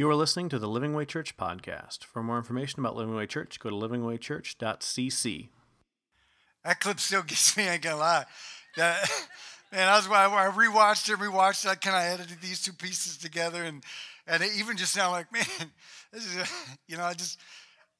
You are listening to the Living Way Church podcast. For more information about Living Way Church, go to livingwaychurch.cc. That clip still gets me, I ain't gonna lie. That, man, I was I, rewatched it, rewatched it. I kind of edited these two pieces together, and and it even just sounded like, man, this is, you know, I just,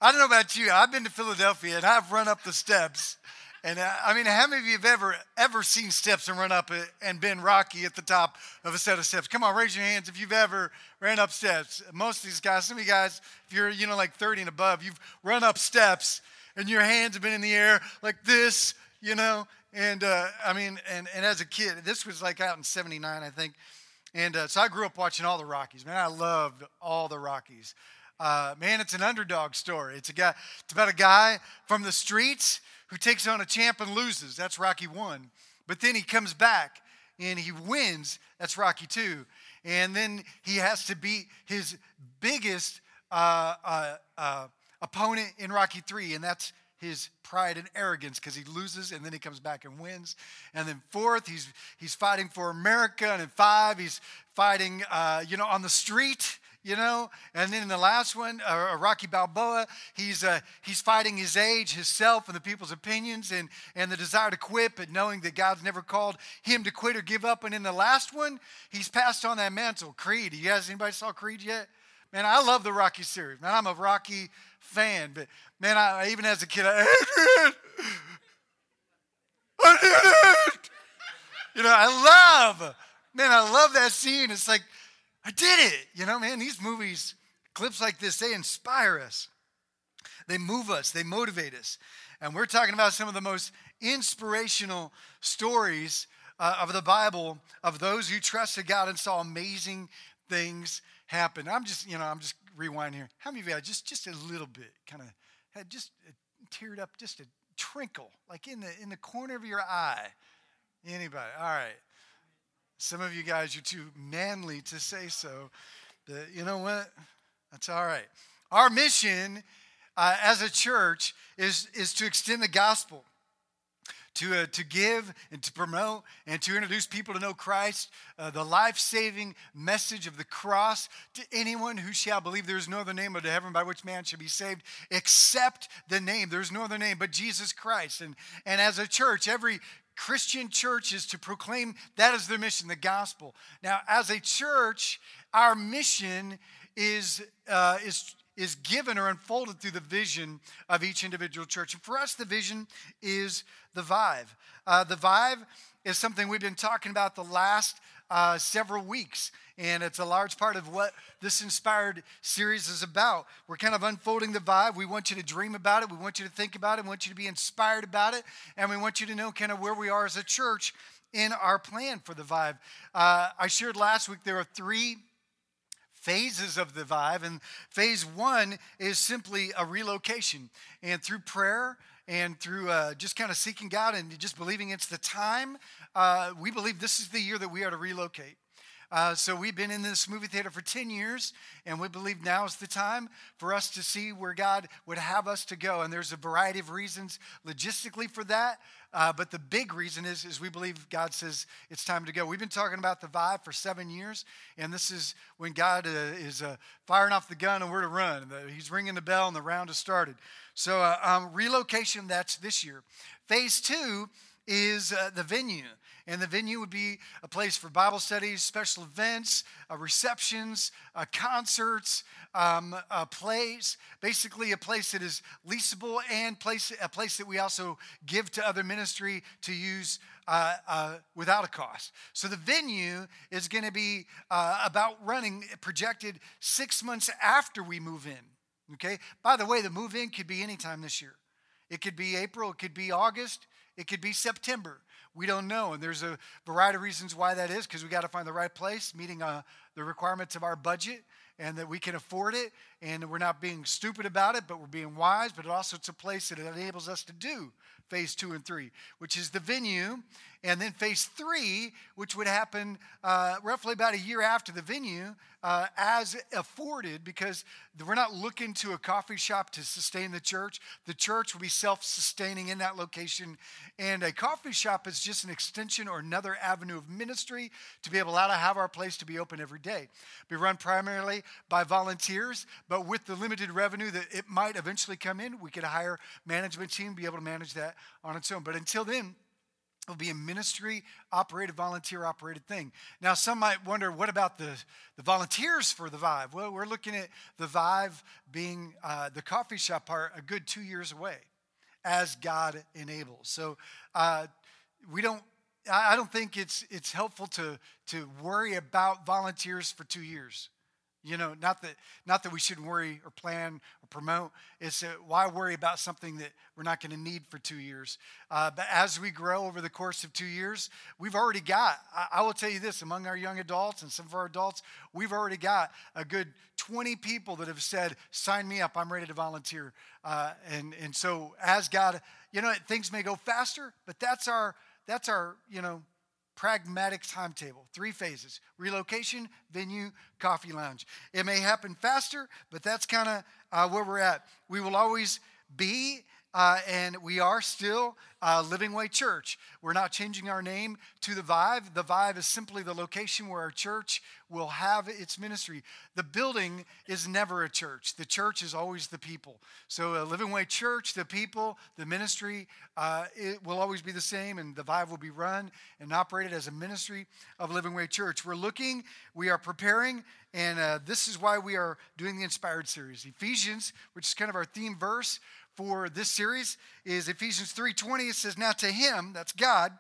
I don't know about you. I've been to Philadelphia and I've run up the steps and uh, I mean, how many of you have ever ever seen steps and run up and been rocky at the top of a set of steps? Come on, raise your hands if you've ever ran up steps. Most of these guys, some of you guys, if you're you know like 30 and above, you've run up steps and your hands have been in the air like this, you know. And uh, I mean, and and as a kid, this was like out in '79, I think. And uh, so I grew up watching all the Rockies. Man, I loved all the Rockies. Uh, man, it's an underdog story. It's a guy. It's about a guy from the streets who takes on a champ and loses. That's Rocky 1. But then he comes back and he wins. That's Rocky 2. And then he has to beat his biggest uh, uh, uh, opponent in Rocky 3, and that's his pride and arrogance because he loses and then he comes back and wins. And then fourth, he's he's fighting for America, and in five, he's fighting, uh, you know, on the street you know. And then in the last one, uh, Rocky Balboa, he's uh, he's fighting his age, his self, and the people's opinions, and and the desire to quit, but knowing that God's never called him to quit or give up. And in the last one, he's passed on that mantle. Creed. You guys, anybody saw Creed yet? Man, I love the Rocky series. Man, I'm a Rocky fan, but man, I even as a kid, I, Adrian, I did it. You know, I love, man, I love that scene. It's like I did it. You know, man, these movies, clips like this, they inspire us. They move us, they motivate us. And we're talking about some of the most inspirational stories uh, of the Bible of those who trusted God and saw amazing things happen. I'm just, you know, I'm just rewinding here. How many of you had just just a little bit kind of had just teared up just a trinkle like in the in the corner of your eye? Anybody? All right. Some of you guys, you're too manly to say so. But you know what? That's all right. Our mission uh, as a church is, is to extend the gospel, to, uh, to give and to promote and to introduce people to know Christ, uh, the life saving message of the cross to anyone who shall believe there is no other name under heaven by which man shall be saved except the name. There's no other name but Jesus Christ. And, and as a church, every Christian church is to proclaim that is their mission, the gospel. Now, as a church, our mission is, uh, is, is given or unfolded through the vision of each individual church. And for us, the vision is the vibe. Uh, the vibe is something we've been talking about the last uh, several weeks. And it's a large part of what this inspired series is about. We're kind of unfolding the vibe. We want you to dream about it. We want you to think about it. We want you to be inspired about it. And we want you to know kind of where we are as a church in our plan for the vibe. Uh, I shared last week there are three phases of the vibe. And phase one is simply a relocation. And through prayer, and through uh, just kind of seeking God and just believing it's the time, uh, we believe this is the year that we are to relocate. Uh, so we've been in this movie theater for 10 years, and we believe now is the time for us to see where God would have us to go. And there's a variety of reasons logistically for that. Uh, but the big reason is, is we believe God says it's time to go. We've been talking about the vibe for seven years, and this is when God uh, is uh, firing off the gun and we're to run. He's ringing the bell and the round has started. So, uh, um, relocation, that's this year. Phase two is uh, the venue. And the venue would be a place for Bible studies, special events, uh, receptions, uh, concerts, um, uh, plays. Basically, a place that is leasable and place, a place that we also give to other ministry to use uh, uh, without a cost. So the venue is going to be uh, about running projected six months after we move in. Okay. By the way, the move in could be anytime this year. It could be April. It could be August. It could be September. We don't know. And there's a variety of reasons why that is because we got to find the right place, meeting uh, the requirements of our budget, and that we can afford it. And we're not being stupid about it, but we're being wise. But also it's a place that enables us to do phase two and three, which is the venue, and then phase three, which would happen uh, roughly about a year after the venue, uh, as afforded, because we're not looking to a coffee shop to sustain the church. The church will be self sustaining in that location. And a coffee shop is just an extension or another avenue of ministry to be able to have our place to be open every day. Be run primarily by volunteers, but with the limited revenue that it might eventually come in, we could hire management team, be able to manage that on its own. But until then, It'll be a ministry operated, volunteer operated thing. Now, some might wonder, what about the, the volunteers for the Vive? Well, we're looking at the Vive being uh, the coffee shop part a good two years away as God enables. So uh, we don't, I don't think it's, it's helpful to, to worry about volunteers for two years. You know, not that not that we shouldn't worry or plan or promote. It's uh, why worry about something that we're not going to need for two years. Uh, but as we grow over the course of two years, we've already got. I, I, will tell you this: among our young adults and some of our adults, we've already got a good 20 people that have said, "Sign me up. I'm ready to volunteer." Uh, and and so as God, you know, things may go faster, but that's our that's our you know pragmatic timetable, three phases relocation, venue, coffee lounge. It may happen faster, but that's kind of uh, where we're at. We will always be uh, and we are still uh, Living Way Church. We're not changing our name to the Vive. The Vive is simply the location where our church will have its ministry. The building is never a church, the church is always the people. So, a Living Way Church, the people, the ministry, uh, it will always be the same, and the Vive will be run and operated as a ministry of Living Way Church. We're looking, we are preparing, and uh, this is why we are doing the Inspired series. Ephesians, which is kind of our theme verse, for this series is Ephesians 3:20. It says, "Now to him, that's God,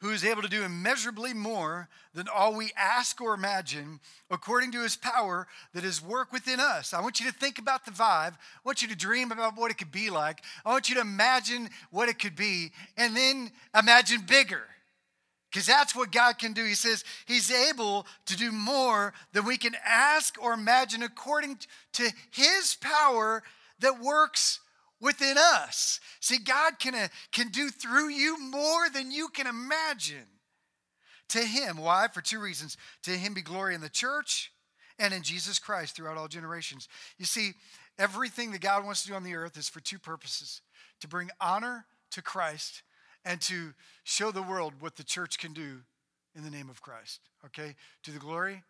who is able to do immeasurably more than all we ask or imagine, according to his power that is work within us. I want you to think about the vibe. I want you to dream about what it could be like. I want you to imagine what it could be, and then imagine bigger. Because that's what God can do. He says He's able to do more than we can ask or imagine according to His power that works within us. See, God can, uh, can do through you more than you can imagine. To Him, why? For two reasons. To Him be glory in the church and in Jesus Christ throughout all generations. You see, everything that God wants to do on the earth is for two purposes to bring honor to Christ and to show the world what the church can do in the name of Christ. Okay? To the glory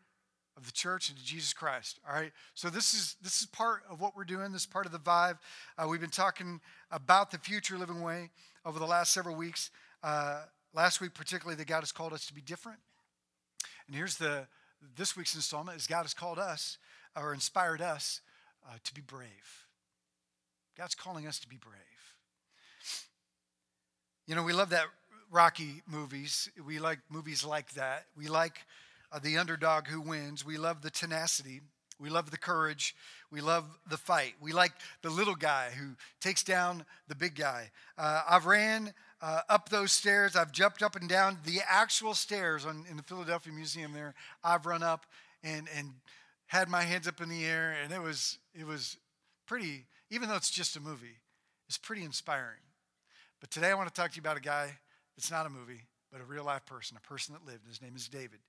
of the church and to Jesus Christ. All right. So this is this is part of what we're doing. This is part of the vibe. Uh, we've been talking about the future living way over the last several weeks. Uh, last week, particularly, that God has called us to be different. And here's the this week's installment: is God has called us or inspired us uh, to be brave. God's calling us to be brave. You know, we love that Rocky movies. We like movies like that. We like uh, the underdog who wins. We love the tenacity. We love the courage. We love the fight. We like the little guy who takes down the big guy. Uh, I've ran uh, up those stairs. I've jumped up and down the actual stairs on, in the Philadelphia Museum there. I've run up and, and had my hands up in the air, and it was, it was pretty, even though it's just a movie, it's pretty inspiring. But today I want to talk to you about a guy that's not a movie, but a real life person, a person that lived. His name is David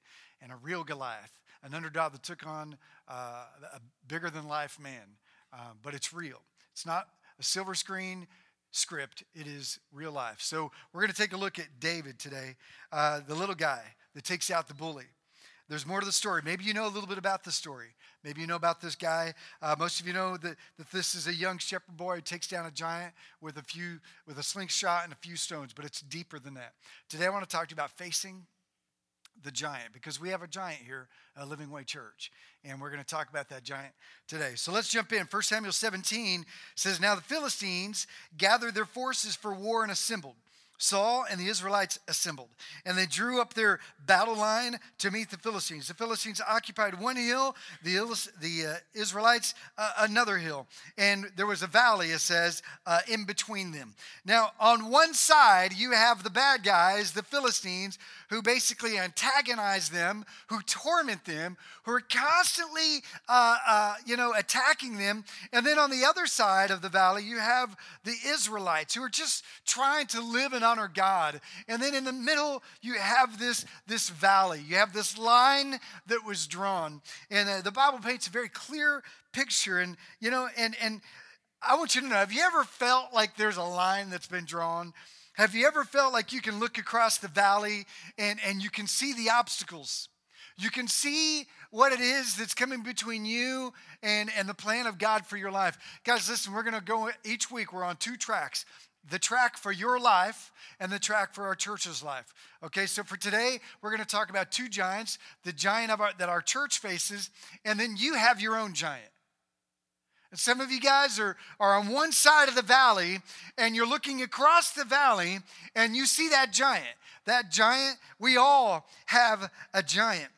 and a real Goliath, an underdog that took on uh, a bigger than life man. Uh, but it's real. It's not a silver screen script, it is real life. So we're going to take a look at David today, uh, the little guy that takes out the bully. There's more to the story. Maybe you know a little bit about the story. Maybe you know about this guy. Uh, most of you know that, that this is a young shepherd boy who takes down a giant with a few with a slingshot and a few stones, but it's deeper than that. Today I want to talk to you about facing the giant because we have a giant here at Living Way Church. And we're going to talk about that giant today. So let's jump in. 1 Samuel 17 says, Now the Philistines gathered their forces for war and assembled. Saul and the Israelites assembled, and they drew up their battle line to meet the Philistines. The Philistines occupied one hill, the, the uh, Israelites uh, another hill, and there was a valley, it says, uh, in between them. Now, on one side, you have the bad guys, the Philistines, who basically antagonize them, who torment them, who are constantly, uh, uh, you know, attacking them. And then on the other side of the valley, you have the Israelites who are just trying to live and honor God. And then in the middle, you have this, this valley. You have this line that was drawn. And uh, the Bible paints a very clear picture. And, you know, and, and I want you to know have you ever felt like there's a line that's been drawn? Have you ever felt like you can look across the valley and, and you can see the obstacles? You can see what it is that's coming between you and, and the plan of God for your life. Guys, listen, we're going to go each week, we're on two tracks the track for your life and the track for our church's life. Okay, so for today, we're going to talk about two giants the giant of our, that our church faces, and then you have your own giant. And some of you guys are, are on one side of the valley and you're looking across the valley and you see that giant. That giant, we all have a giant.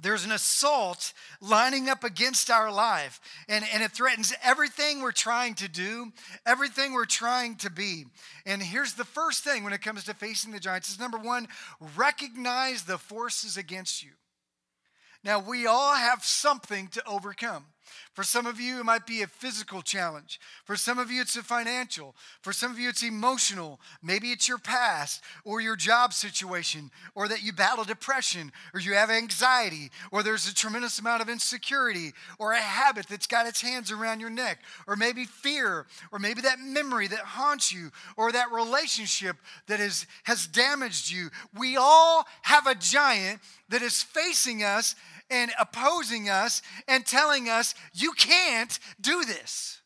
There's an assault lining up against our life, and, and it threatens everything we're trying to do, everything we're trying to be. And here's the first thing when it comes to facing the giants is number one, recognize the forces against you. Now, we all have something to overcome. For some of you, it might be a physical challenge. For some of you, it's a financial. For some of you, it's emotional. Maybe it's your past or your job situation, or that you battle depression, or you have anxiety, or there's a tremendous amount of insecurity, or a habit that's got its hands around your neck, or maybe fear, or maybe that memory that haunts you, or that relationship that is, has damaged you. We all have a giant that is facing us and opposing us and telling us, you can't do this.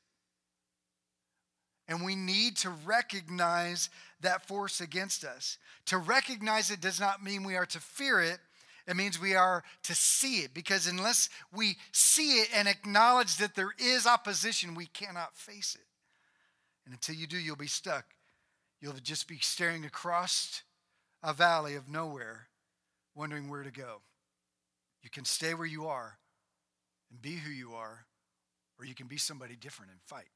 And we need to recognize that force against us. To recognize it does not mean we are to fear it. It means we are to see it because unless we see it and acknowledge that there is opposition, we cannot face it. And until you do, you'll be stuck. You'll just be staring across a valley of nowhere, wondering where to go. You can stay where you are and be who you are, or you can be somebody different and fight.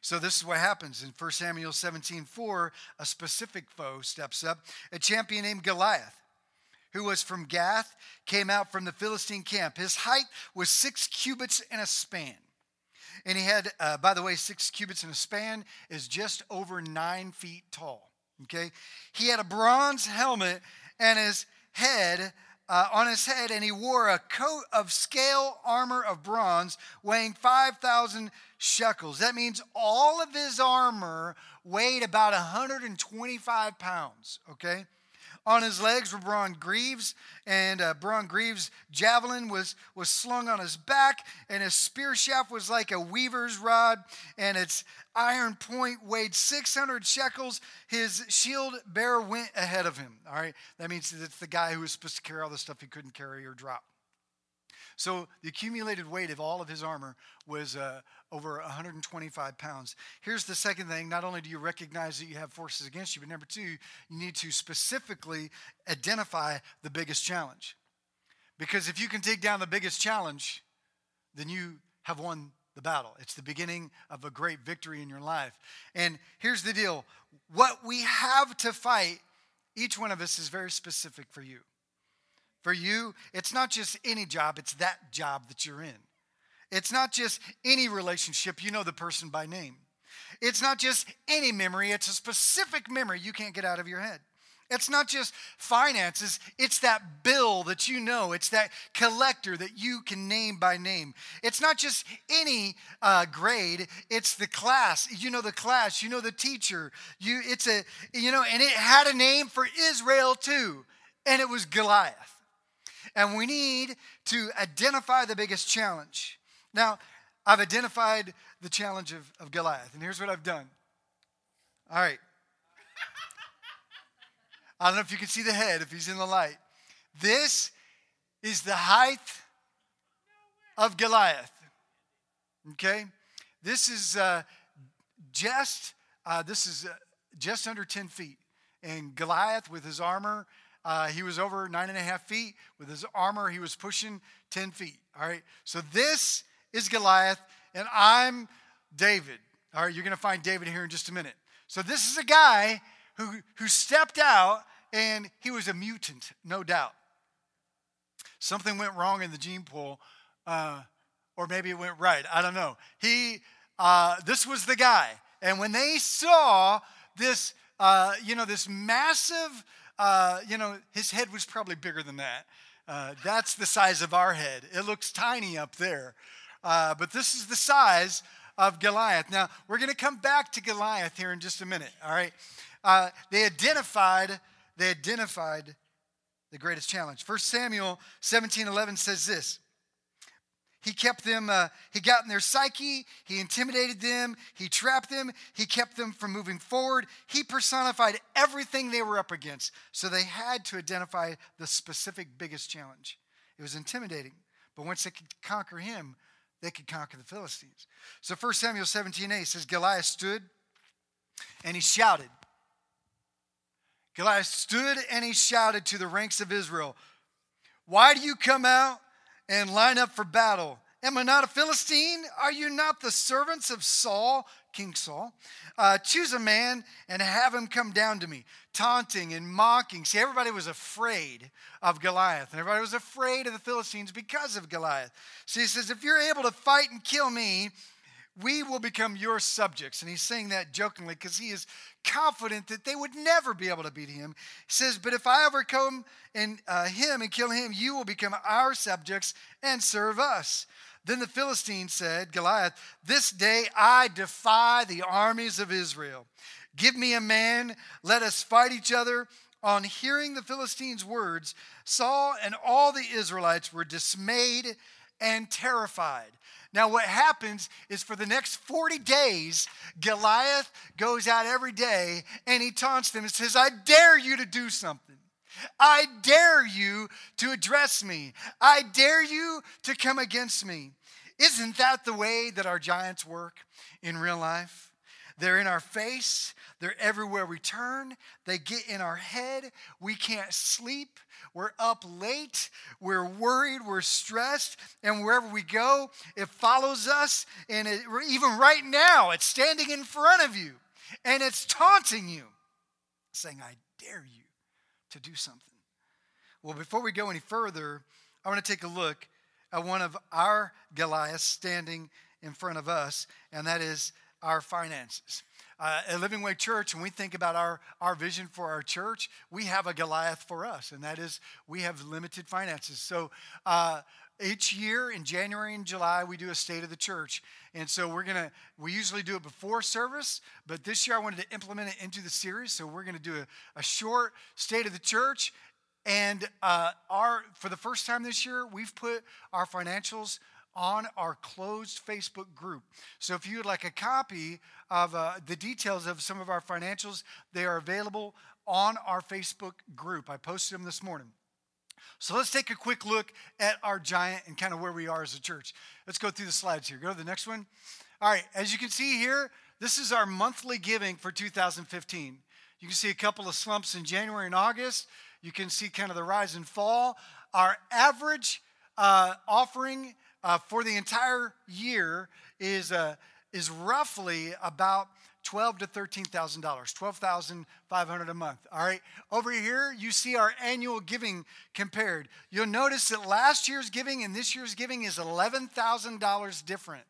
So this is what happens in 1 Samuel 17 4. A specific foe steps up, a champion named Goliath. Who was from Gath, came out from the Philistine camp. His height was six cubits and a span. And he had, uh, by the way, six cubits and a span is just over nine feet tall. Okay? He had a bronze helmet, and his head uh, on his head, and he wore a coat of scale armor of bronze weighing 5,000 shekels. That means all of his armor weighed about 125 pounds, okay? On his legs were bronze greaves, and uh, greaves javelin was, was slung on his back, and his spear shaft was like a weaver's rod, and its iron point weighed 600 shekels. His shield bearer went ahead of him. All right, that means it's the guy who was supposed to carry all the stuff he couldn't carry or drop. So the accumulated weight of all of his armor was uh, over 125 pounds. Here's the second thing not only do you recognize that you have forces against you, but number two, you need to specifically identify the biggest challenge. Because if you can take down the biggest challenge, then you have won the battle. It's the beginning of a great victory in your life. And here's the deal what we have to fight, each one of us is very specific for you. For you, it's not just any job, it's that job that you're in. It's not just any relationship, you know the person by name. It's not just any memory, it's a specific memory you can't get out of your head. It's not just finances, it's that bill that you know. It's that collector that you can name by name. It's not just any uh, grade, it's the class. You know the class, you know the teacher. You it's a you know and it had a name for Israel too, and it was Goliath. And we need to identify the biggest challenge. Now, I've identified the challenge of, of Goliath, and here's what I've done. All right. I don't know if you can see the head, if he's in the light. This is the height of Goliath. Okay? This is uh, just, uh, this is uh, just under 10 feet. and Goliath with his armor, uh, he was over nine and a half feet. With his armor, he was pushing 10 feet. All right. So this is Goliath, and I'm David. All right. You're going to find David here in just a minute. So this is a guy who, who stepped out, and he was a mutant, no doubt. Something went wrong in the gene pool, uh, or maybe it went right. I don't know. He, uh, this was the guy. And when they saw this, uh, you know, this massive, uh, you know, his head was probably bigger than that. Uh, that's the size of our head. It looks tiny up there. Uh, but this is the size of Goliath. Now, we're going to come back to Goliath here in just a minute, all right? Uh, they identified, they identified the greatest challenge. First Samuel 17 11 says this he kept them, uh, he got in their psyche, he intimidated them, he trapped them, he kept them from moving forward. He personified everything they were up against. So they had to identify the specific biggest challenge. It was intimidating, but once they could conquer him, they could conquer the Philistines. So 1 Samuel 17 8 says, Goliath stood and he shouted. Goliath stood and he shouted to the ranks of Israel, Why do you come out? And line up for battle. Am I not a Philistine? Are you not the servants of Saul, King Saul? Uh, choose a man and have him come down to me, taunting and mocking. See, everybody was afraid of Goliath, and everybody was afraid of the Philistines because of Goliath. So he says, If you're able to fight and kill me, we will become your subjects. And he's saying that jokingly because he is confident that they would never be able to beat him. He says, But if I overcome and, uh, him and kill him, you will become our subjects and serve us. Then the Philistine said, Goliath, This day I defy the armies of Israel. Give me a man, let us fight each other. On hearing the Philistines' words, Saul and all the Israelites were dismayed and terrified. Now, what happens is for the next 40 days, Goliath goes out every day and he taunts them and says, I dare you to do something. I dare you to address me. I dare you to come against me. Isn't that the way that our giants work in real life? They're in our face, they're everywhere we turn, they get in our head, we can't sleep, we're up late, we're worried, we're stressed, and wherever we go, it follows us. And it, even right now, it's standing in front of you. And it's taunting you, saying, I dare you to do something. Well, before we go any further, I want to take a look at one of our Goliaths standing in front of us, and that is our finances. Uh, at Living Way Church, when we think about our, our vision for our church, we have a Goliath for us, and that is we have limited finances. So uh, each year in January and July, we do a state of the church. And so we're going to, we usually do it before service, but this year I wanted to implement it into the series. So we're going to do a, a short state of the church. And uh, our, for the first time this year, we've put our financials on our closed Facebook group. So if you would like a copy of uh, the details of some of our financials, they are available on our Facebook group. I posted them this morning. So let's take a quick look at our giant and kind of where we are as a church. Let's go through the slides here. Go to the next one. All right, as you can see here, this is our monthly giving for 2015. You can see a couple of slumps in January and August. You can see kind of the rise and fall. Our average uh, offering uh, for the entire year is, uh, is roughly about twelve to thirteen thousand dollars, twelve thousand five hundred a month. All right. Over here, you see our annual giving compared. You'll notice that last year's giving and this year's giving is eleven thousand dollars different.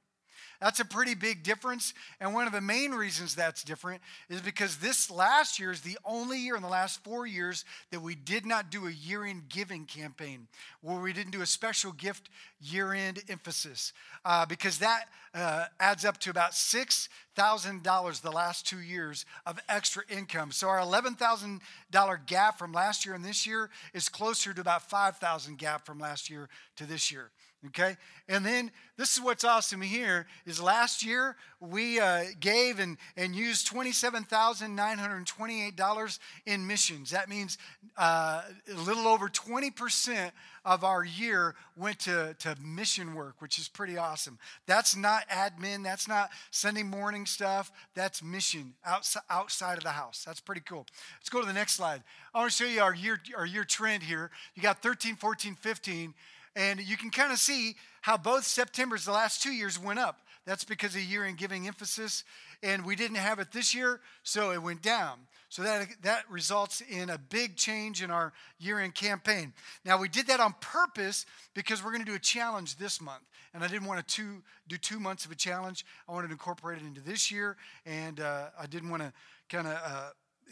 That's a pretty big difference. And one of the main reasons that's different is because this last year is the only year in the last four years that we did not do a year end giving campaign, where we didn't do a special gift year end emphasis, uh, because that uh, adds up to about $6,000 the last two years of extra income. So our $11,000 gap from last year and this year is closer to about 5,000 gap from last year to this year. Okay, and then this is what's awesome here is last year we uh, gave and, and used $27,928 in missions. That means uh, a little over 20% of our year went to, to mission work, which is pretty awesome. That's not admin, that's not Sunday morning stuff, that's mission outside, outside of the house. That's pretty cool. Let's go to the next slide. I want to show you our year, our year trend here. You got 13, 14, 15. And you can kind of see how both Septembers, the last two years, went up. That's because of year in giving emphasis. And we didn't have it this year, so it went down. So that, that results in a big change in our year end campaign. Now, we did that on purpose because we're going to do a challenge this month. And I didn't want to two, do two months of a challenge. I wanted to incorporate it into this year. And uh, I didn't want to kind of uh,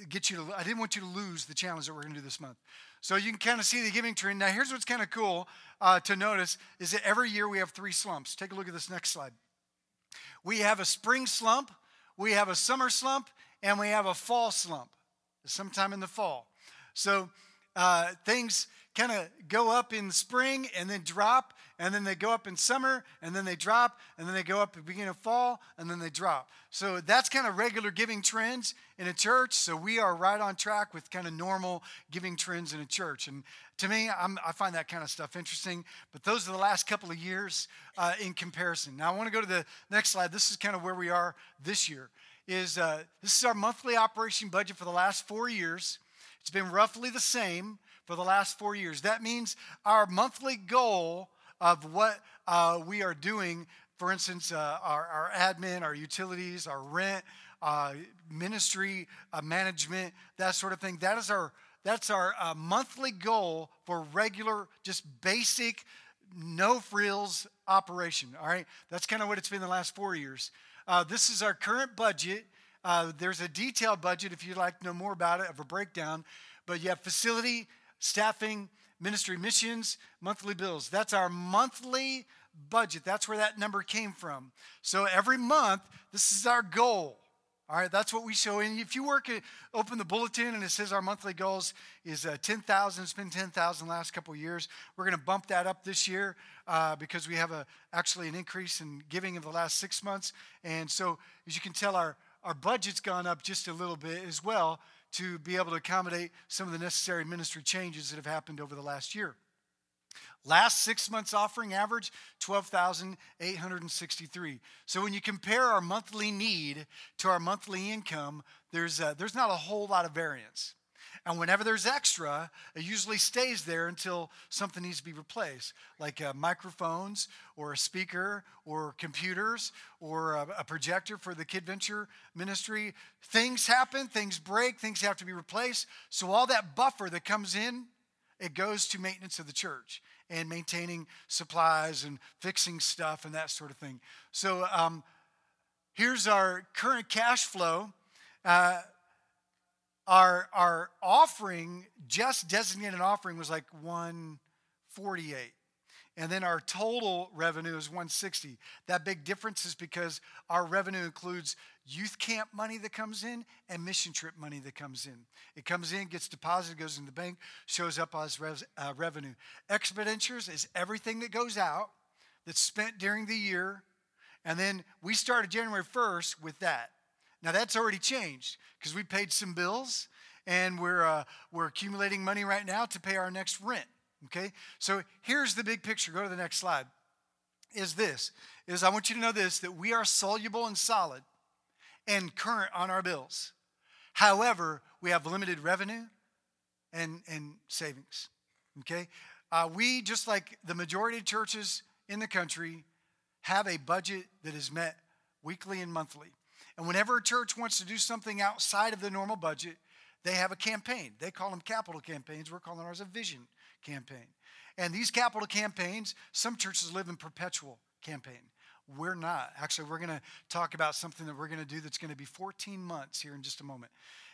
get you to, I didn't want you to lose the challenge that we're going to do this month. So you can kind of see the giving trend. Now, here's what's kind of cool uh, to notice is that every year we have three slumps. Take a look at this next slide. We have a spring slump, we have a summer slump, and we have a fall slump sometime in the fall. So uh, things kind of go up in spring and then drop, and then they go up in summer, and then they drop, and then they go up at the beginning of fall, and then they drop. So that's kind of regular giving trends in a church. So we are right on track with kind of normal giving trends in a church. And to me, I'm, i find that kind of stuff interesting. But those are the last couple of years uh, in comparison. Now I want to go to the next slide. This is kind of where we are this year. Is uh, this is our monthly operation budget for the last four years? It's been roughly the same for the last four years. That means our monthly goal of what uh, we are doing, for instance, uh, our, our, admin, our utilities, our rent, uh, ministry uh, management, that sort of thing. That is our that's our uh, monthly goal for regular, just basic, no frills operation. All right, that's kind of what it's been the last four years. Uh, this is our current budget. there's a detailed budget if you'd like to know more about it of a breakdown, but you have facility staffing, ministry missions, monthly bills. That's our monthly budget. That's where that number came from. So every month, this is our goal. All right, that's what we show. And if you work, open the bulletin and it says our monthly goals is uh, 10,000. It's been 10,000 last couple of years. We're going to bump that up this year uh, because we have a actually an increase in giving in the last six months. And so, as you can tell, our our budget's gone up just a little bit as well to be able to accommodate some of the necessary ministry changes that have happened over the last year. Last six months offering average 12,863. So when you compare our monthly need to our monthly income, there's, a, there's not a whole lot of variance. And whenever there's extra, it usually stays there until something needs to be replaced, like uh, microphones or a speaker or computers or a, a projector for the Kid Venture ministry. Things happen, things break, things have to be replaced. So all that buffer that comes in, it goes to maintenance of the church and maintaining supplies and fixing stuff and that sort of thing. So um, here's our current cash flow. Uh, our, our offering, just designated offering, was like 148. And then our total revenue is 160. That big difference is because our revenue includes youth camp money that comes in and mission trip money that comes in. It comes in, gets deposited, goes in the bank, shows up as res, uh, revenue. Expenditures is everything that goes out that's spent during the year. And then we started January 1st with that. Now that's already changed because we paid some bills and we're, uh, we're accumulating money right now to pay our next rent. Okay? So here's the big picture. Go to the next slide. Is this, is I want you to know this, that we are soluble and solid and current on our bills. However, we have limited revenue and, and savings. Okay? Uh, we, just like the majority of churches in the country, have a budget that is met weekly and monthly. And whenever a church wants to do something outside of the normal budget, they have a campaign. They call them capital campaigns. We're calling ours a vision campaign. And these capital campaigns, some churches live in perpetual campaign. We're not. Actually, we're going to talk about something that we're going to do that's going to be 14 months here in just a moment.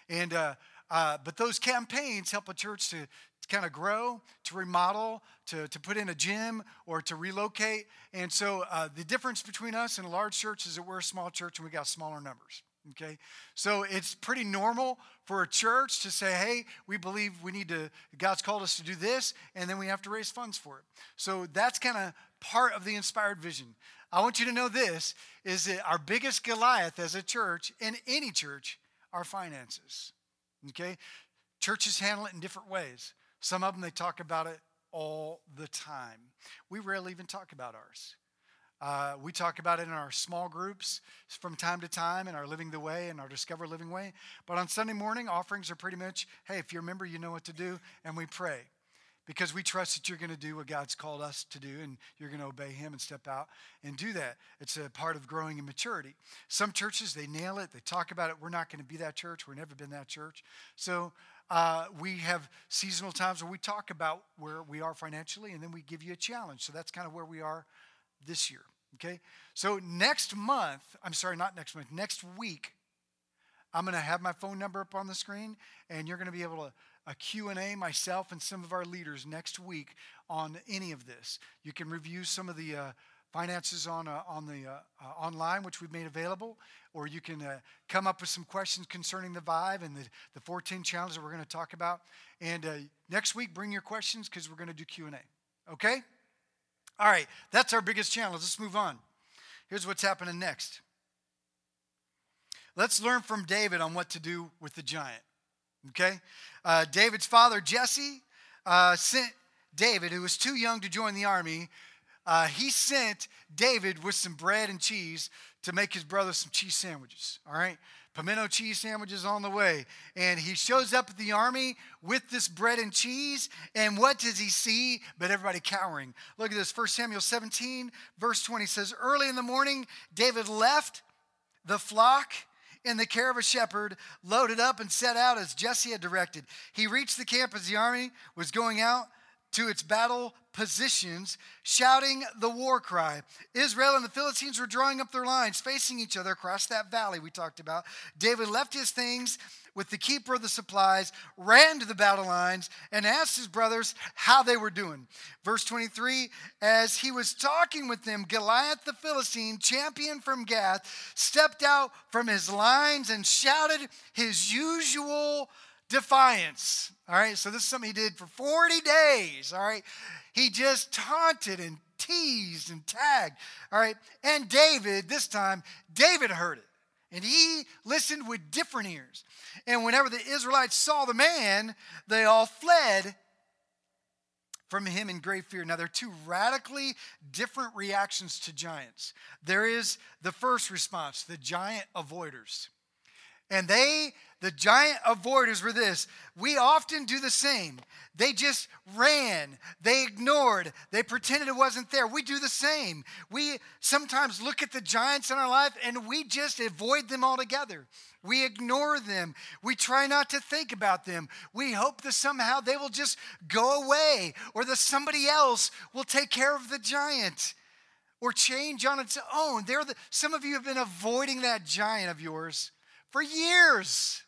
And uh, uh, but those campaigns help a church to, to kind of grow, to remodel, to, to put in a gym, or to relocate. And so uh, the difference between us and a large church is that we're a small church and we got smaller numbers. Okay, so it's pretty normal for a church to say, hey, we believe we need to, God's called us to do this, and then we have to raise funds for it. So that's kind of part of the inspired vision. I want you to know this is that our biggest Goliath as a church, in any church, are finances. Okay? Churches handle it in different ways. Some of them, they talk about it all the time. We rarely even talk about ours. Uh, we talk about it in our small groups from time to time in our Living the Way and our Discover Living Way. But on Sunday morning, offerings are pretty much hey, if you're a member, you know what to do, and we pray because we trust that you're going to do what God's called us to do and you're going to obey Him and step out and do that. It's a part of growing in maturity. Some churches, they nail it, they talk about it. We're not going to be that church, we've never been that church. So uh, we have seasonal times where we talk about where we are financially and then we give you a challenge. So that's kind of where we are this year. Okay? So next month, I'm sorry, not next month, next week, I'm going to have my phone number up on the screen and you're going to be able to a Q&A myself and some of our leaders next week on any of this. You can review some of the uh, finances on, uh, on the uh, uh online, which we've made available, or you can uh, come up with some questions concerning the Vive and the, the 14 challenges that we're going to talk about. And uh, next week, bring your questions because we're going to do Q&A. Okay? All right, that's our biggest challenge. Let's move on. Here's what's happening next. Let's learn from David on what to do with the giant. Okay? Uh, David's father, Jesse, uh, sent David, who was too young to join the army, uh, he sent David with some bread and cheese to make his brother some cheese sandwiches. All right? pimento cheese sandwiches on the way. And he shows up at the army with this bread and cheese. And what does he see? But everybody cowering. Look at this 1 Samuel 17, verse 20 says, Early in the morning, David left the flock in the care of a shepherd, loaded up and set out as Jesse had directed. He reached the camp as the army was going out to its battle positions, shouting the war cry. Israel and the Philistines were drawing up their lines, facing each other across that valley we talked about. David left his things with the keeper of the supplies, ran to the battle lines, and asked his brothers how they were doing. Verse 23 As he was talking with them, Goliath the Philistine, champion from Gath, stepped out from his lines and shouted his usual defiance. All right, so this is something he did for 40 days. All right, he just taunted and teased and tagged. All right, and David, this time, David heard it. And he listened with different ears. And whenever the Israelites saw the man, they all fled from him in great fear. Now, there are two radically different reactions to giants. There is the first response, the giant avoiders. And they, the giant avoiders, were this. We often do the same. They just ran, they ignored, they pretended it wasn't there. We do the same. We sometimes look at the giants in our life and we just avoid them altogether. We ignore them. We try not to think about them. We hope that somehow they will just go away or that somebody else will take care of the giant or change on its own. There, the, some of you have been avoiding that giant of yours for years.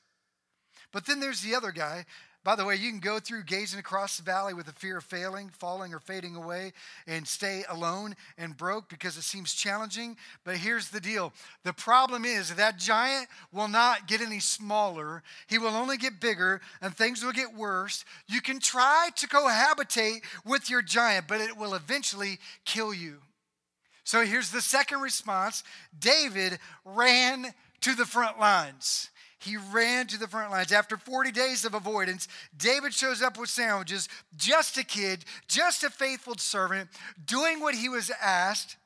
But then there's the other guy. By the way, you can go through gazing across the valley with a fear of failing, falling, or fading away and stay alone and broke because it seems challenging. But here's the deal the problem is that giant will not get any smaller, he will only get bigger, and things will get worse. You can try to cohabitate with your giant, but it will eventually kill you. So here's the second response David ran to the front lines. He ran to the front lines. After 40 days of avoidance, David shows up with sandwiches, just a kid, just a faithful servant, doing what he was asked.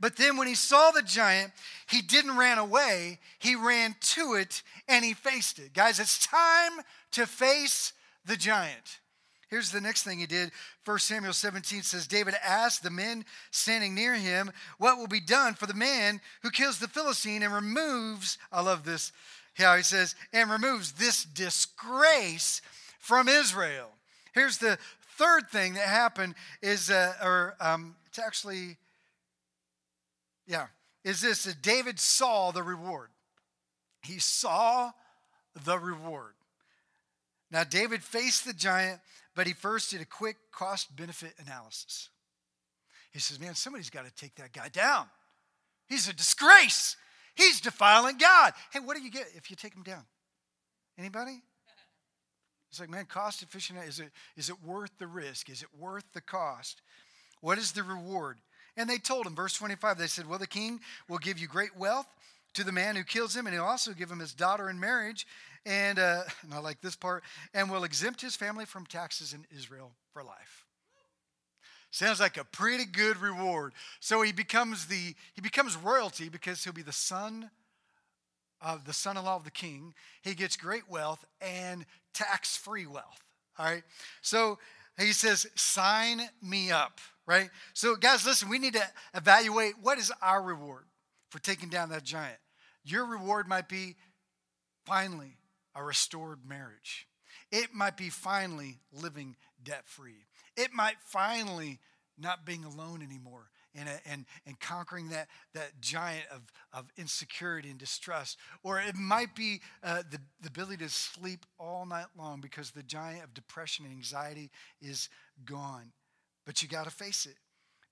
But then when he saw the giant, he didn't run away, he ran to it and he faced it. Guys, it's time to face the giant. Here's the next thing he did. 1 Samuel 17 says, David asked the men standing near him, What will be done for the man who kills the Philistine and removes, I love this, how he says, and removes this disgrace from Israel. Here's the third thing that happened is, uh, or um, it's actually, yeah, is this that David saw the reward. He saw the reward. Now, David faced the giant but he first did a quick cost benefit analysis. He says, Man, somebody's got to take that guy down. He's a disgrace. He's defiling God. Hey, what do you get if you take him down? Anybody? It's like, man, cost efficient. Is it, is it worth the risk? Is it worth the cost? What is the reward? And they told him, verse 25, they said, Well, the king will give you great wealth to the man who kills him, and he'll also give him his daughter in marriage. And, uh, and I like this part, and will exempt his family from taxes in Israel for life. Sounds like a pretty good reward. So he becomes the he becomes royalty because he'll be the son of the son-in-law of the king. He gets great wealth and tax-free wealth. All right. So he says, sign me up. Right? So, guys, listen, we need to evaluate what is our reward for taking down that giant. Your reward might be finally a restored marriage. It might be finally living debt free. It might finally not being alone anymore and, and, and conquering that, that giant of, of insecurity and distrust. Or it might be uh, the, the ability to sleep all night long because the giant of depression and anxiety is gone. But you got to face it.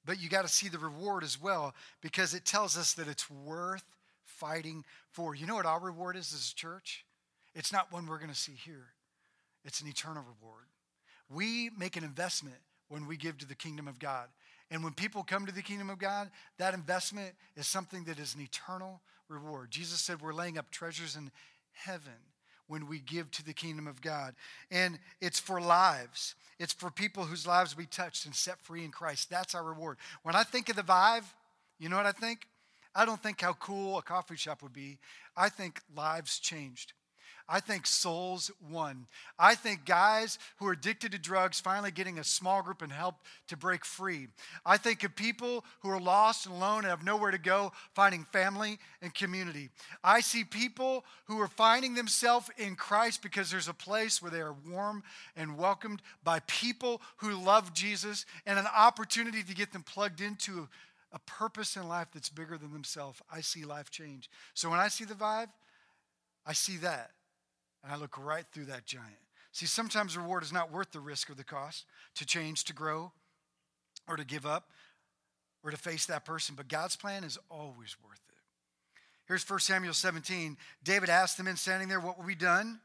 But you got to see the reward as well because it tells us that it's worth fighting for. You know what our reward is as a church? It's not one we're going to see here, it's an eternal reward. We make an investment when we give to the kingdom of God. And when people come to the kingdom of God, that investment is something that is an eternal reward. Jesus said we're laying up treasures in heaven when we give to the kingdom of God. And it's for lives, it's for people whose lives we touched and set free in Christ. That's our reward. When I think of the Vive, you know what I think? I don't think how cool a coffee shop would be. I think lives changed. I think souls won. I think guys who are addicted to drugs finally getting a small group and help to break free. I think of people who are lost and alone and have nowhere to go, finding family and community. I see people who are finding themselves in Christ because there's a place where they are warm and welcomed by people who love Jesus and an opportunity to get them plugged into a purpose in life that's bigger than themselves. I see life change. So when I see the vibe, I see that. And I look right through that giant. See, sometimes reward is not worth the risk or the cost to change, to grow, or to give up, or to face that person. But God's plan is always worth it. Here's 1 Samuel 17. David asked the men standing there, What will be done?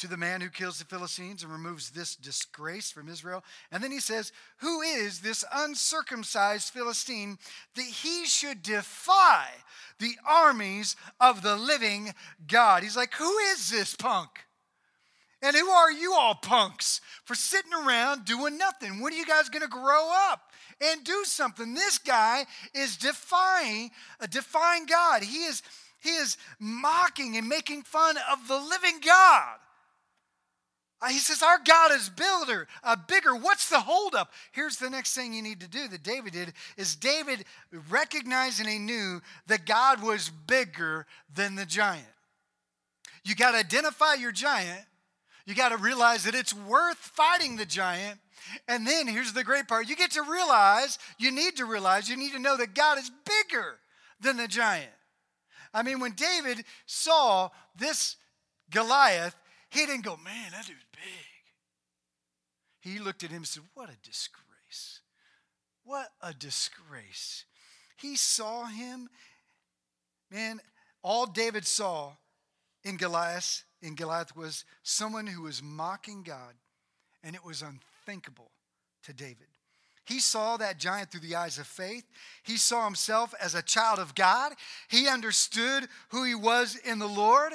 To the man who kills the Philistines and removes this disgrace from Israel. And then he says, Who is this uncircumcised Philistine that he should defy the armies of the living God? He's like, Who is this punk? And who are you all punks for sitting around doing nothing? When are you guys going to grow up and do something? This guy is defying, uh, defying God. He is, he is mocking and making fun of the living God. Uh, he says, Our God is builder, uh, bigger. What's the holdup? Here's the next thing you need to do that David did is David recognized and he knew that God was bigger than the giant. You got to identify your giant. You got to realize that it's worth fighting the giant. And then here's the great part you get to realize, you need to realize, you need to know that God is bigger than the giant. I mean, when David saw this Goliath, he didn't go, man, that dude's big. He looked at him and said, What a disgrace. What a disgrace. He saw him. Man, all David saw in Goliath, in Goliath was someone who was mocking God, and it was unthinkable to David. He saw that giant through the eyes of faith. He saw himself as a child of God. He understood who he was in the Lord.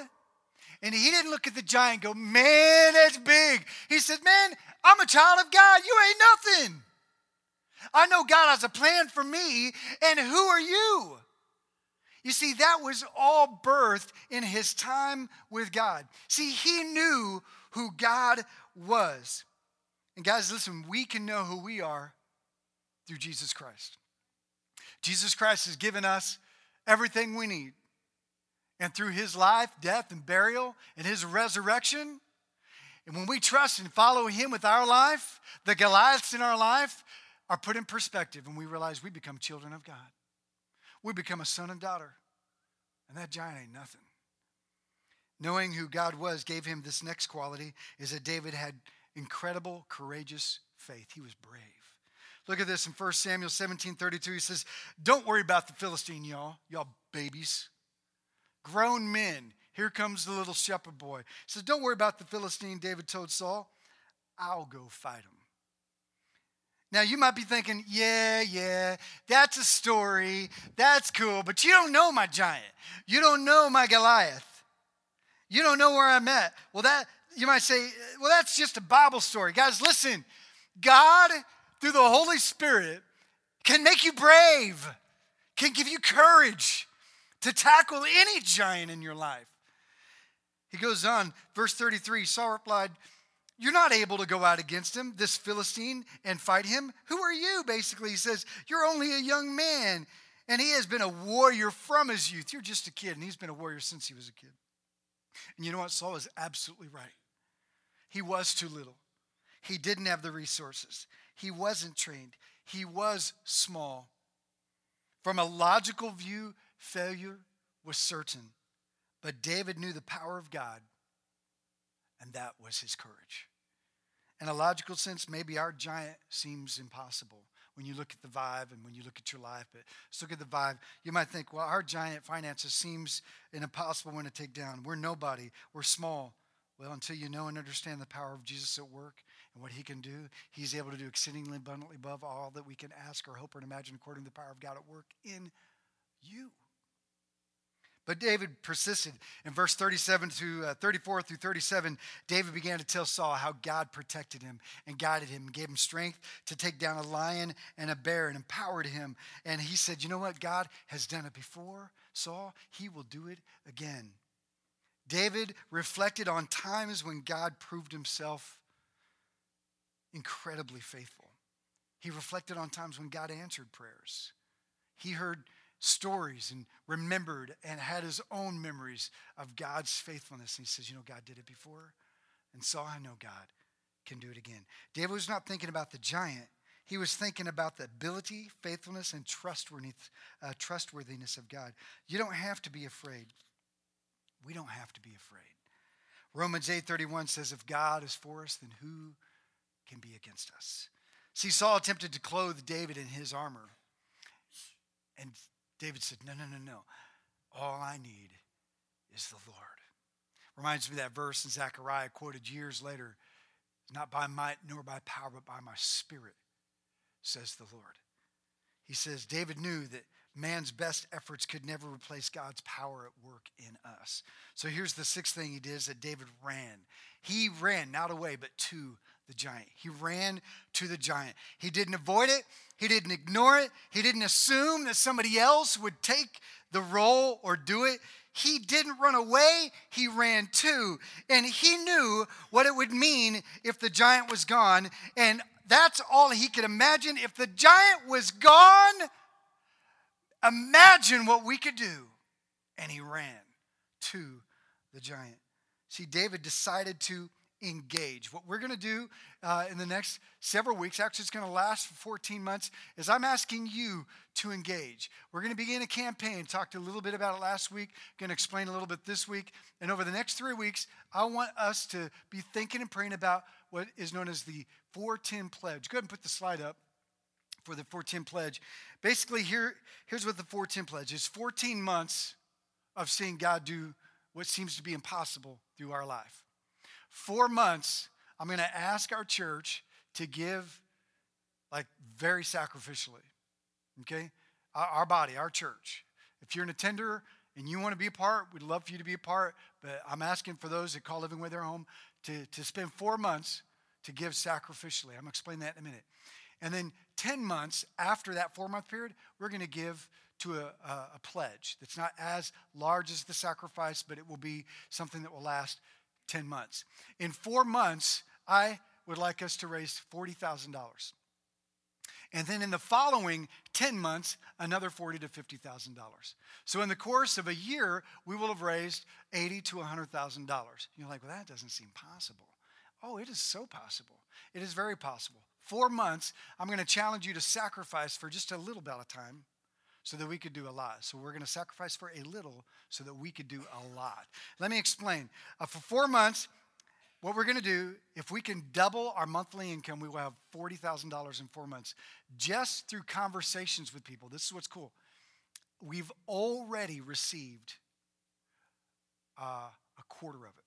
And he didn't look at the giant go, man, that's big. He said, man, I'm a child of God. You ain't nothing. I know God has a plan for me, and who are you? You see, that was all birthed in his time with God. See, he knew who God was. And guys, listen, we can know who we are through Jesus Christ. Jesus Christ has given us everything we need and through his life, death, and burial, and his resurrection. And when we trust and follow him with our life, the Goliaths in our life are put in perspective, and we realize we become children of God. We become a son and daughter. And that giant ain't nothing. Knowing who God was gave him this next quality is that David had incredible, courageous faith. He was brave. Look at this in 1 Samuel 17 32. He says, Don't worry about the Philistine, y'all, y'all babies. Grown men. Here comes the little shepherd boy. He says, Don't worry about the Philistine, David told Saul. I'll go fight him. Now, you might be thinking, yeah, yeah, that's a story. That's cool, but you don't know my giant. You don't know my Goliath. You don't know where I'm at. Well, that, you might say, well, that's just a Bible story. Guys, listen, God, through the Holy Spirit, can make you brave, can give you courage to tackle any giant in your life. He goes on, verse 33 Saul replied, You're not able to go out against him, this Philistine, and fight him. Who are you? Basically, he says, You're only a young man, and he has been a warrior from his youth. You're just a kid, and he's been a warrior since he was a kid. And you know what? Saul is absolutely right. He was too little. He didn't have the resources. He wasn't trained. He was small. From a logical view, failure was certain. But David knew the power of God, and that was his courage. In a logical sense, maybe our giant seems impossible when you look at the vibe and when you look at your life. But let's look at the vibe. You might think, well, our giant finances seems an impossible one to take down. We're nobody. We're small. Well, until you know and understand the power of Jesus at work and what he can do, he's able to do exceedingly abundantly above all that we can ask or hope or imagine according to the power of God at work in you. But David persisted. In verse 37 to uh, 34 through 37, David began to tell Saul how God protected him and guided him and gave him strength to take down a lion and a bear and empowered him. And he said, You know what? God has done it before, Saul. He will do it again. David reflected on times when God proved himself incredibly faithful. He reflected on times when God answered prayers. He heard stories and remembered and had his own memories of God's faithfulness. And he says, You know, God did it before. And so I know God can do it again. David was not thinking about the giant, he was thinking about the ability, faithfulness, and trustworthiness, uh, trustworthiness of God. You don't have to be afraid. We don't have to be afraid. Romans 8:31 says if God is for us then who can be against us? See Saul attempted to clothe David in his armor. And David said, No, no, no, no. All I need is the Lord. Reminds me of that verse in Zechariah quoted years later not by might nor by power, but by my spirit, says the Lord. He says, David knew that man's best efforts could never replace God's power at work in us. So here's the sixth thing he did is that David ran. He ran, not away, but to the giant. He ran to the giant. He didn't avoid it, he didn't ignore it, he didn't assume that somebody else would take the role or do it. He didn't run away, he ran to. And he knew what it would mean if the giant was gone. And that's all he could imagine. If the giant was gone, imagine what we could do. And he ran to the giant. See, David decided to engage. What we're going to do uh, in the next several weeks, actually, it's going to last for 14 months, is I'm asking you to engage. We're going to begin a campaign. Talked a little bit about it last week, going to explain a little bit this week. And over the next three weeks, I want us to be thinking and praying about what is known as the 410 pledge. Go ahead and put the slide up for the 410 pledge. Basically, here, here's what the 410 pledge is 14 months of seeing God do what seems to be impossible through our life four months, I'm going to ask our church to give like very sacrificially. Okay? Our, our, body, our church. If you're an attender and you want to be a part, we'd love for you to be a part. But I'm asking for those that call Living Way their home to, to spend four months to give sacrificially. I'm going to explain that in a minute. And then 10 months after that four month period, we're going to give to a, a, a, pledge that's not as large as the sacrifice, but it will be something that will last 10 months. In four months, I would like us to raise $40,000. And then in the following 10 months, another $40 to $50,000. So in the course of a year, we will have raised $80 to $100,000. You're like, well, that doesn't seem possible. Oh, it is so possible. It is very possible. Four months, I'm going to challenge you to sacrifice for just a little bit of time so that we could do a lot. So we're going to sacrifice for a little so that we could do a lot. Let me explain. Uh, for four months, what we're going to do, if we can double our monthly income, we will have $40,000 in four months just through conversations with people. This is what's cool. We've already received uh, a quarter of it.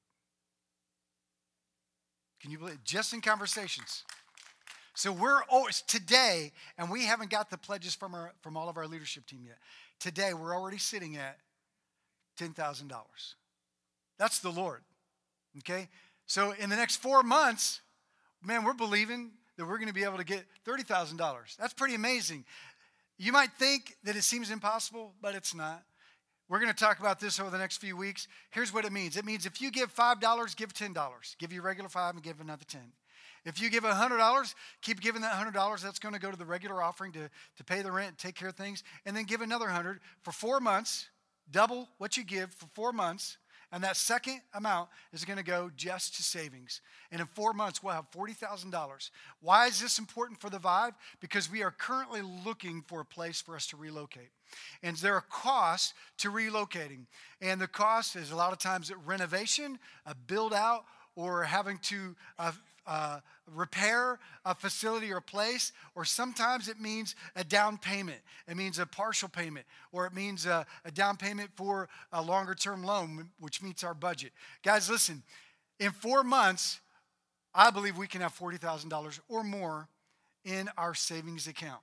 Can you believe? it? Just in conversations. So we're always today, and we haven't got the pledges from our from all of our leadership team yet. Today we're already sitting at ten thousand dollars. That's the Lord. Okay? So in the next four months, man, we're believing that we're going to be able to get $30,000. That's pretty amazing. You might think that it seems impossible, but it's not. We're going to talk about this over the next few weeks. Here's what it means it means if you give $5, give $10. Give your regular 5 and give another 10. If you give $100, keep giving that $100. That's going to go to the regular offering to, to pay the rent, take care of things, and then give another 100 for four months, double what you give for four months. And that second amount is going to go just to savings. And in four months, we'll have $40,000. Why is this important for the Vive? Because we are currently looking for a place for us to relocate. And there are costs to relocating. And the cost is a lot of times renovation, a build out, or having to uh, uh, repair a facility or a place, or sometimes it means a down payment. It means a partial payment, or it means a, a down payment for a longer term loan, which meets our budget. Guys, listen, in four months, I believe we can have $40,000 or more in our savings account.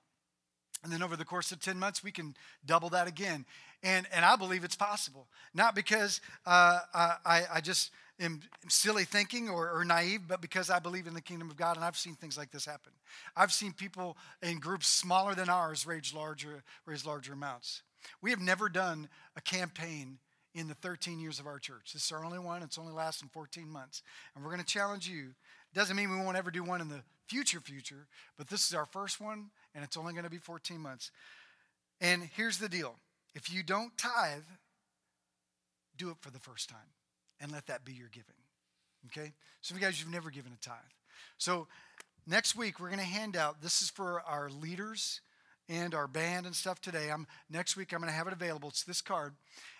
And then over the course of 10 months, we can double that again. And, and I believe it's possible. Not because uh, I, I just am silly thinking or, or, naive, but because I believe in the kingdom of God and I've seen things like this happen. I've seen people in groups smaller than ours raise larger, raise larger amounts. We have never done a campaign in the 13 years of our church. This is our only one. It's only lasting 14 months. And we're going to challenge you. Doesn't mean we won't ever do one in the future future, but this is our first one and it's only going to be 14 months. And here's the deal. If you don't tithe, do it for the first time and let that be your giving. Okay? Some of you guys, you've never given a tithe. So next week, we're going to hand out, this is for our leaders and our band and stuff today. I'm Next week, I'm going to have it available. It's this card,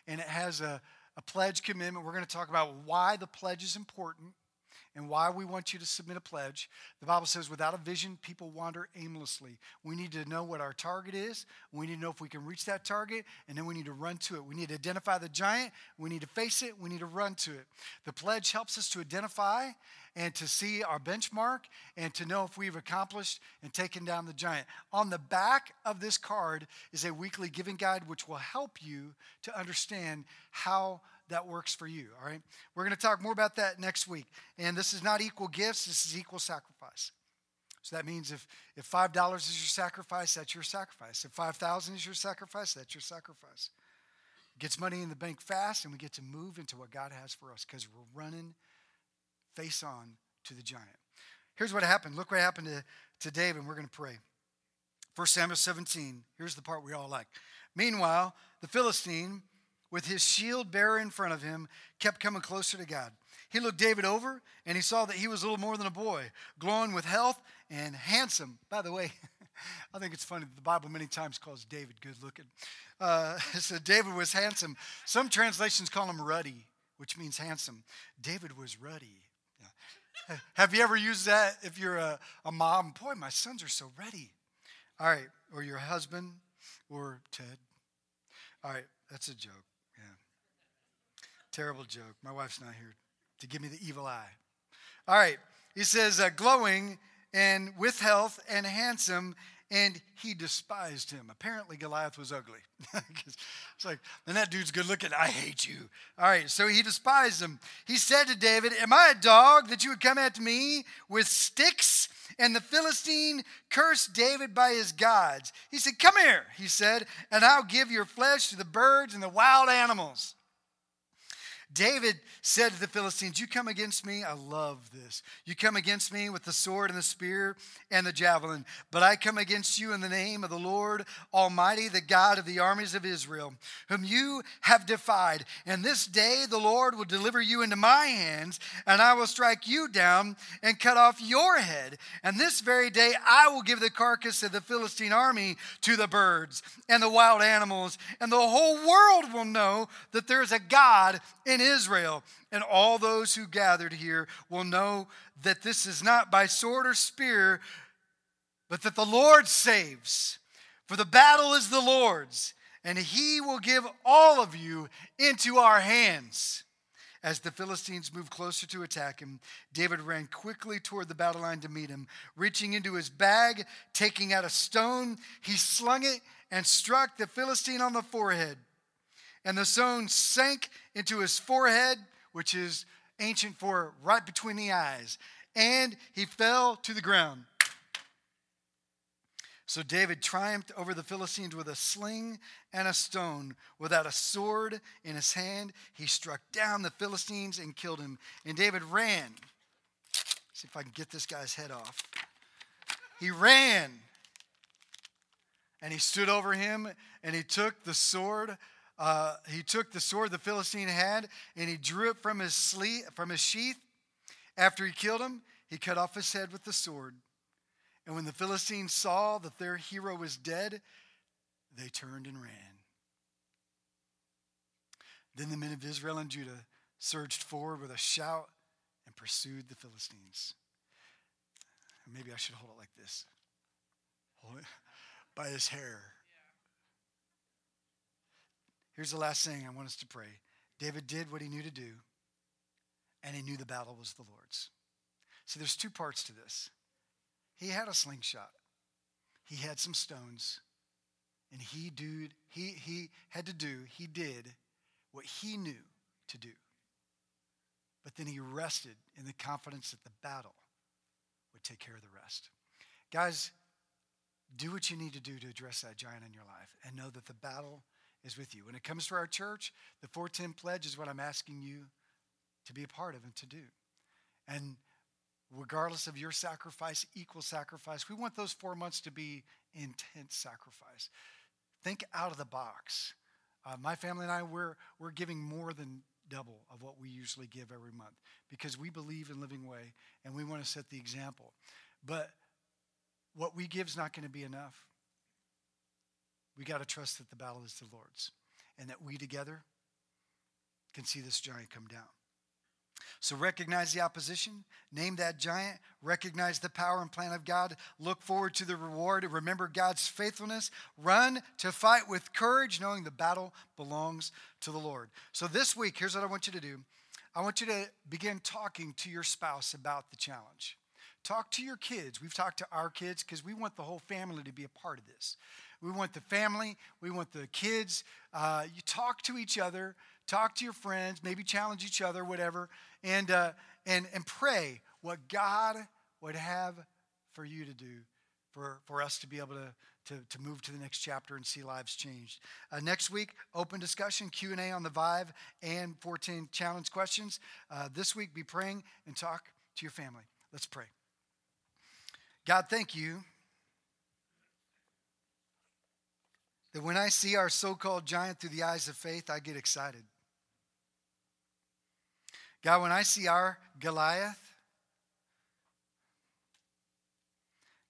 and it has a, a pledge commitment. We're going to talk about why the pledge is important and why we want you to submit a pledge. The Bible says, without a vision, people wander aimlessly. We need to know what our target is. We need to know if we can reach that target, and then we need to run to it. We need to identify the giant. We need to face it. We need to run to it. The pledge helps us to identify and to see our benchmark and to know if we've accomplished and taken down the giant. On the back of this card is a weekly giving guide, which will help you to understand how that works for you, all right? We're going to talk more about that next week. And this is not equal gifts, this is equal sacrifice. So that means if, if $5 is your sacrifice, that's your sacrifice. If 5000 is your sacrifice, that's your sacrifice. It gets money in the bank fast, and we get to move into what God has for us because we're running face on to the giant. Here's what happened. Look what happened to, to David, and we're going to pray. 1 Samuel 17, here's the part we all like. Meanwhile, the Philistine with his shield bearer in front of him, kept coming closer to God. He looked David over and he saw that he was a little more than a boy, glowing with health and handsome. By the way, I think it's funny that the Bible many times calls David good looking. Uh, so David was handsome. Some translations call him ruddy, which means handsome. David was ruddy. Yeah. Have you ever used that if you're a, a mom? Boy, my sons are so ready. All right, or your husband, or Ted. All right, that's a joke. Terrible joke. My wife's not here to give me the evil eye. All right. He says, uh, glowing and with health and handsome, and he despised him. Apparently, Goliath was ugly. it's like, and that dude's good looking. I hate you. All right, so he despised him. He said to David, Am I a dog that you would come at me with sticks? And the Philistine cursed David by his gods. He said, Come here, he said, and I'll give your flesh to the birds and the wild animals. David said to the Philistines, You come against me. I love this. You come against me with the sword and the spear and the javelin, but I come against you in the name of the Lord Almighty, the God of the armies of Israel, whom you have defied. And this day the Lord will deliver you into my hands, and I will strike you down and cut off your head. And this very day I will give the carcass of the Philistine army to the birds and the wild animals, and the whole world will know that there is a God in Israel. And all those who gathered here will know that this is not by sword or spear, but that the Lord saves. For the battle is the Lord's, and he will give all of you into our hands. As the Philistines moved closer to attack him, David ran quickly toward the battle line to meet him. Reaching into his bag, taking out a stone, he slung it and struck the Philistine on the forehead. And the stone sank into his forehead, which is ancient for right between the eyes, and he fell to the ground. So David triumphed over the Philistines with a sling and a stone. Without a sword in his hand, he struck down the Philistines and killed him. And David ran. See if I can get this guy's head off. He ran. And he stood over him and he took the sword. Uh, he took the sword the Philistine had and he drew it from his, sleeve, from his sheath. After he killed him, he cut off his head with the sword. And when the Philistines saw that their hero was dead, they turned and ran. Then the men of Israel and Judah surged forward with a shout and pursued the Philistines. Maybe I should hold it like this hold it by his hair. Here's the last thing I want us to pray David did what he knew to do, and he knew the battle was the Lord's. So there's two parts to this. He had a slingshot. He had some stones. And he did, he, he had to do, he did what he knew to do. But then he rested in the confidence that the battle would take care of the rest. Guys, do what you need to do to address that giant in your life and know that the battle is with you. When it comes to our church, the 410 pledge is what I'm asking you to be a part of and to do. And regardless of your sacrifice, equal sacrifice. We want those four months to be intense sacrifice. Think out of the box. Uh, my family and I, we're, we're giving more than double of what we usually give every month because we believe in Living Way and we want to set the example. But what we give is not going to be enough. We got to trust that the battle is the Lord's and that we together can see this giant come down. So recognize the opposition, name that giant, recognize the power and plan of God, look forward to the reward, remember God's faithfulness, run to fight with courage, knowing the battle belongs to the Lord. So this week, here's what I want you to do I want you to begin talking to your spouse about the challenge. Talk to your kids. We've talked to our kids because we want the whole family to be a part of this. We want the family, we want the kids. Uh, you talk to each other talk to your friends, maybe challenge each other, whatever, and, uh, and, and pray what God would have for you to do, for, for us to be able to, to, to move to the next chapter and see lives changed. Uh, next week, open discussion, Q&A on the Vive and 14 challenge questions. Uh, this week, be praying and talk to your family. Let's pray. God, thank you that when I see our so called giant through the eyes of faith, I get excited. God, when I see our Goliath,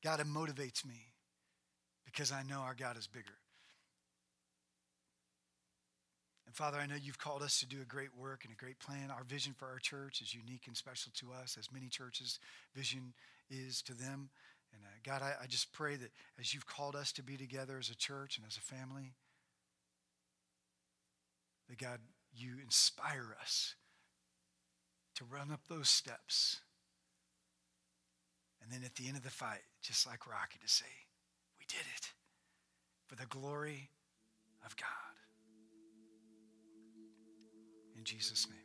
God, it motivates me because I know our God is bigger. And Father, I know you've called us to do a great work and a great plan. Our vision for our church is unique and special to us, as many churches' vision is to them. And uh, God, I, I just pray that as you've called us to be together as a church and as a family, that God, you inspire us to run up those steps. And then at the end of the fight, just like Rocky, to say, We did it for the glory of God. In Jesus' name.